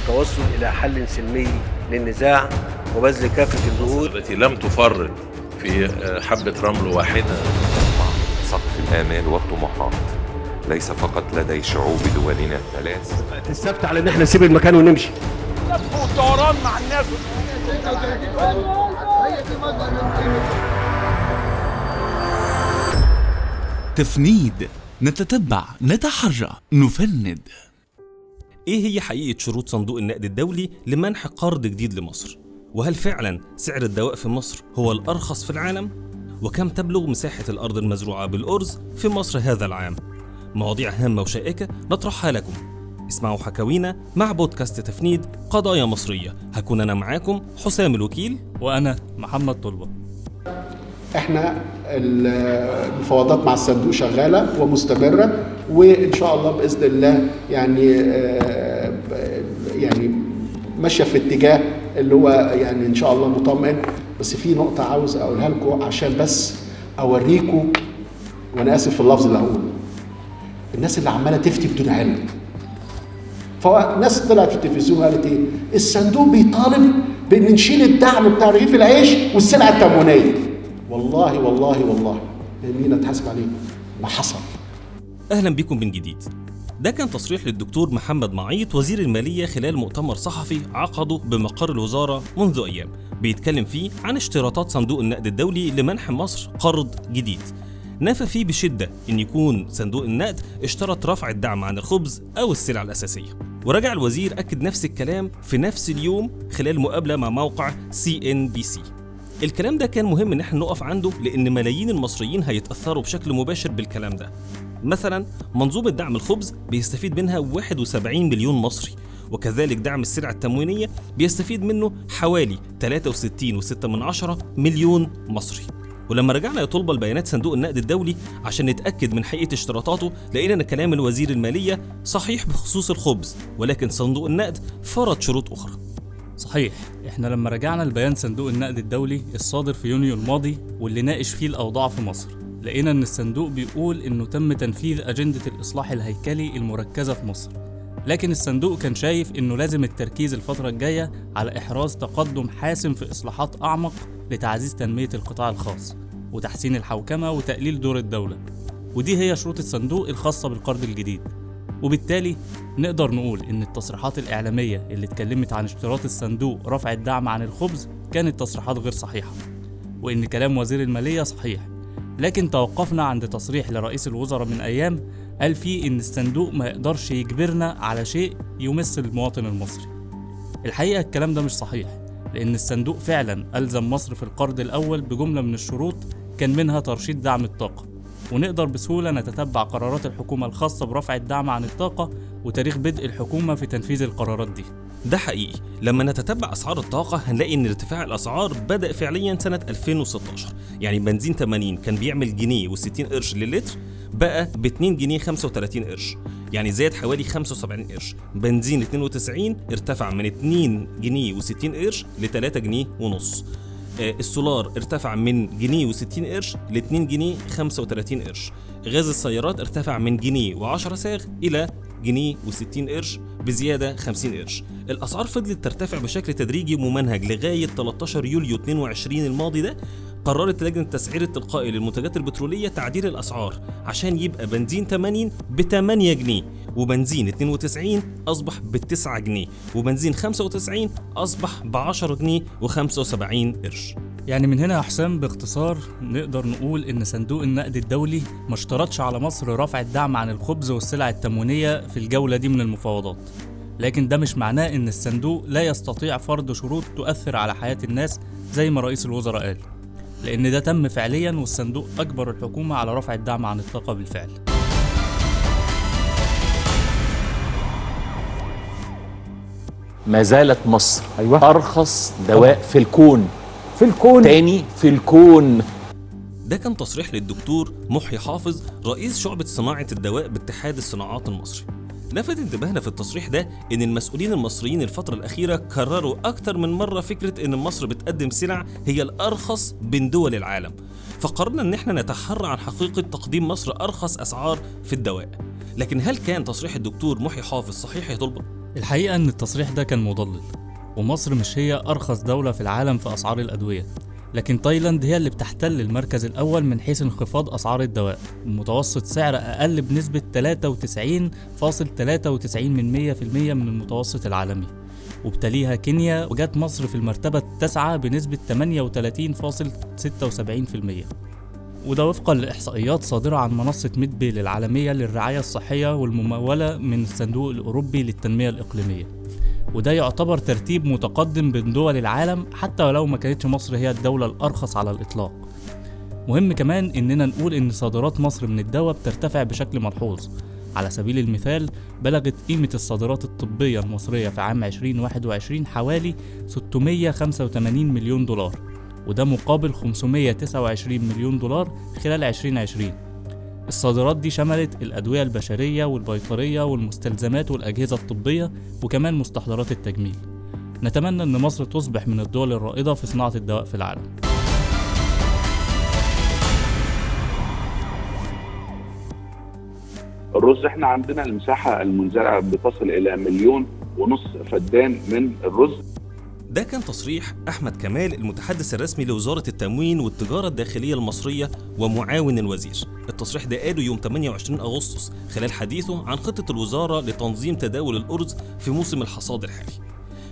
والتوصل إلى حل سلمي للنزاع وبذل كافة الجهود. التي لم تفرط في حبة رمل واحدة. سقف الآمال والطموحات ليس فقط لدي شعوب دولنا الثلاث. السبت على إن إحنا نسيب المكان ونمشي. مع الناس تفنيد نتتبع نتحرى نفند. إيه هي حقيقة شروط صندوق النقد الدولي لمنح قرض جديد لمصر؟ وهل فعلا سعر الدواء في مصر هو الأرخص في العالم؟ وكم تبلغ مساحة الأرض المزروعة بالأرز في مصر هذا العام؟ مواضيع هامة وشائكة نطرحها لكم اسمعوا حكاوينا مع بودكاست تفنيد قضايا مصرية هكون أنا معاكم حسام الوكيل وأنا محمد طلبة إحنا المفاوضات مع الصندوق شغالة ومستمرة وإن شاء الله بإذن الله يعني يعني ماشية في اتجاه اللي هو يعني إن شاء الله مطمئن بس في نقطة عاوز أقولها لكم عشان بس أوريكم وأنا آسف في اللفظ اللي هقوله. الناس اللي عمالة تفتي بدون علم فناس طلعت في التلفزيون قالت إيه؟ الصندوق بيطالب بإن نشيل الدعم بتاع رغيف العيش والسلع التموينية. والله والله والله. مين اتحاسب عليه. ما حصل. أهلا بكم من جديد. ده كان تصريح للدكتور محمد معيط وزير المالية خلال مؤتمر صحفي عقده بمقر الوزارة منذ أيام. بيتكلم فيه عن اشتراطات صندوق النقد الدولي لمنح مصر قرض جديد. نفى فيه بشدة إن يكون صندوق النقد اشترط رفع الدعم عن الخبز أو السلع الأساسية. ورجع الوزير أكد نفس الكلام في نفس اليوم خلال مقابلة مع موقع سي ان بي سي الكلام ده كان مهم إن إحنا نقف عنده لأن ملايين المصريين هيتأثروا بشكل مباشر بالكلام ده. مثلا منظومة دعم الخبز بيستفيد منها 71 مليون مصري وكذلك دعم السلع التموينية بيستفيد منه حوالي 63.6 من عشرة مليون مصري. ولما رجعنا يا طلبة لبيانات صندوق النقد الدولي عشان نتأكد من حقيقة اشتراطاته لقينا إن كلام الوزير المالية صحيح بخصوص الخبز ولكن صندوق النقد فرض شروط أخرى. صحيح إحنا لما رجعنا لبيان صندوق النقد الدولي الصادر في يونيو الماضي واللي ناقش فيه الأوضاع في مصر لقينا إن الصندوق بيقول إنه تم تنفيذ أجندة الإصلاح الهيكلي المركزة في مصر. لكن الصندوق كان شايف إنه لازم التركيز الفترة الجاية على إحراز تقدم حاسم في إصلاحات أعمق لتعزيز تنمية القطاع الخاص وتحسين الحوكمة وتقليل دور الدولة. ودي هي شروط الصندوق الخاصة بالقرض الجديد. وبالتالي نقدر نقول إن التصريحات الإعلامية اللي اتكلمت عن اشتراط الصندوق رفع الدعم عن الخبز كانت تصريحات غير صحيحة. وإن كلام وزير المالية صحيح. لكن توقفنا عند تصريح لرئيس الوزراء من أيام قال فيه إن الصندوق ما يقدرش يجبرنا على شيء يمس المواطن المصري. الحقيقة الكلام ده مش صحيح لأن الصندوق فعلا ألزم مصر في القرض الأول بجملة من الشروط كان منها ترشيد دعم الطاقة. ونقدر بسهولة نتتبع قرارات الحكومة الخاصة برفع الدعم عن الطاقة وتاريخ بدء الحكومة في تنفيذ القرارات دي. ده حقيقي. لما نتتبع أسعار الطاقة هنلاقي إن ارتفاع الأسعار بدأ فعليا سنة 2016 يعني بنزين 80 كان بيعمل جنيه و60 قرش للتر بقى ب 2 جنيه 35 قرش. يعني زاد حوالي 75 قرش. بنزين 92 ارتفع من 2 جنيه و60 قرش ل 3 جنيه ونص. السولار ارتفع من جنيه و60 قرش ل 2 جنيه 35 قرش. غاز السيارات ارتفع من جنيه و10 ساغ إلى جنيه و60 قرش بزيادة 50 قرش. الأسعار فضلت ترتفع بشكل تدريجي وممنهج لغاية 13 يوليو 22 الماضي ده قررت لجنة التسعير التلقائي للمنتجات البترولية تعديل الأسعار عشان يبقى بنزين 80 ب 8 جنيه وبنزين 92 أصبح ب 9 جنيه وبنزين 95 أصبح ب 10 جنيه و75 قرش. يعني من هنا يا حسام باختصار نقدر نقول إن صندوق النقد الدولي ما اشترطش على مصر رفع الدعم عن الخبز والسلع التموينية في الجولة دي من المفاوضات. لكن ده مش معناه إن الصندوق لا يستطيع فرض شروط تؤثر على حياة الناس زي ما رئيس الوزراء قال. لأن ده تم فعليا والصندوق أجبر الحكومة على رفع الدعم عن الطاقة بالفعل. ما زالت مصر أيوة. أرخص دواء في الكون. في الكون. تاني في الكون. ده كان تصريح للدكتور محي حافظ رئيس شعبة صناعة الدواء باتحاد الصناعات المصري. لفت انتباهنا في التصريح ده إن المسؤولين المصريين الفترة الأخيرة كرروا أكتر من مرة فكرة إن مصر بتقدم سلع هي الأرخص بين دول العالم. فقررنا إن إحنا نتحرى عن حقيقة تقديم مصر أرخص أسعار في الدواء. لكن هل كان تصريح الدكتور محي حافظ صحيح يا طلبة؟ الحقيقة إن التصريح ده كان مضلل ومصر مش هي أرخص دولة في العالم في أسعار الأدوية. لكن تايلاند هي اللي بتحتل المركز الأول من حيث انخفاض أسعار الدواء. بمتوسط سعر أقل بنسبة 93.93% من 100% من المتوسط العالمي. وبتليها كينيا وجات مصر في المرتبة التاسعة بنسبة 38.76% وده وفقا لإحصائيات صادرة عن منصة ميدبيل العالمية للرعاية الصحية والممولة من الصندوق الأوروبي للتنمية الإقليمية. وده يعتبر ترتيب متقدم بين دول العالم حتى ولو ما كانتش مصر هي الدولة الأرخص على الإطلاق. مهم كمان إننا نقول إن صادرات مصر من الدواء بترتفع بشكل ملحوظ. على سبيل المثال بلغت قيمة الصادرات الطبية المصرية في عام 2021 حوالي 685 مليون دولار وده مقابل 529 مليون دولار خلال 2020 الصادرات دي شملت الأدوية البشرية والبيطرية والمستلزمات والأجهزة الطبية وكمان مستحضرات التجميل. نتمنى أن مصر تصبح من الدول الرائدة في صناعة الدواء في العالم. الرز إحنا عندنا المساحة المنزرعة بتصل إلى مليون ونص فدان من الرز. ده كان تصريح أحمد كمال المتحدث الرسمي لوزارة التموين والتجارة الداخلية المصرية ومعاون الوزير. التصريح ده قاله يوم 28 أغسطس خلال حديثه عن خطة الوزارة لتنظيم تداول الأرز في موسم الحصاد الحالي.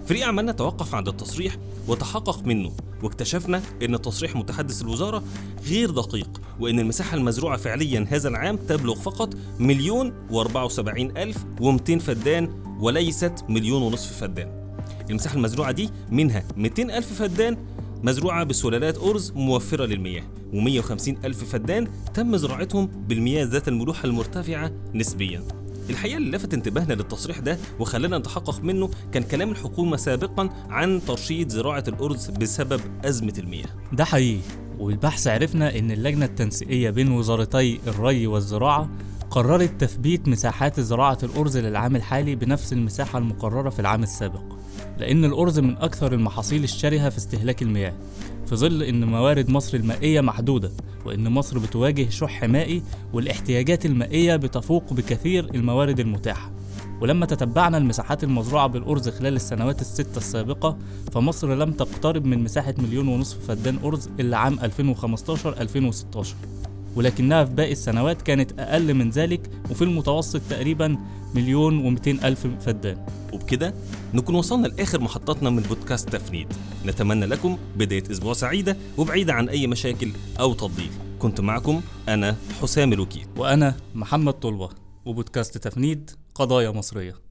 فريق عملنا توقف عند التصريح وتحقق منه واكتشفنا إن تصريح متحدث الوزارة غير دقيق وإن المساحة المزروعة فعليا هذا العام تبلغ فقط مليون وأربعة وسبعين ألف ومتين فدان وليست مليون ونصف فدان. المساحة المزروعة دي منها 200 ألف فدان مزروعة بسلالات أرز موفرة للمياه و150 ألف فدان تم زراعتهم بالمياه ذات الملوحة المرتفعة نسبياً. الحقيقة اللي لفت انتباهنا للتصريح ده وخلانا نتحقق منه كان كلام الحكومة سابقا عن ترشيد زراعة الأرز بسبب أزمة المياه. ده حقيقي والبحث عرفنا إن اللجنة التنسيقية بين وزارتي الري والزراعة قررت تثبيت مساحات زراعة الأرز للعام الحالي بنفس المساحة المقررة في العام السابق لأن الأرز من أكثر المحاصيل الشرهة في استهلاك المياه في ظل إن موارد مصر المائية محدودة وإن مصر بتواجه شح مائي والاحتياجات المائية بتفوق بكثير الموارد المتاحة. ولما تتبعنا المساحات المزروعة بالأرز خلال السنوات الستة السابقة فمصر لم تقترب من مساحة مليون ونصف فدان أرز إلا عام 2015-2016 ولكنها في باقي السنوات كانت أقل من ذلك وفي المتوسط تقريبا مليون ومئتين ألف فدان. وبكده نكون وصلنا لآخر محطاتنا من بودكاست تفنيد. نتمنى لكم بداية أسبوع سعيدة وبعيدة عن أي مشاكل أو تضليل. كنت معكم أنا حسام الوكيل. وأنا محمد طلبة وبودكاست تفنيد قضايا مصرية.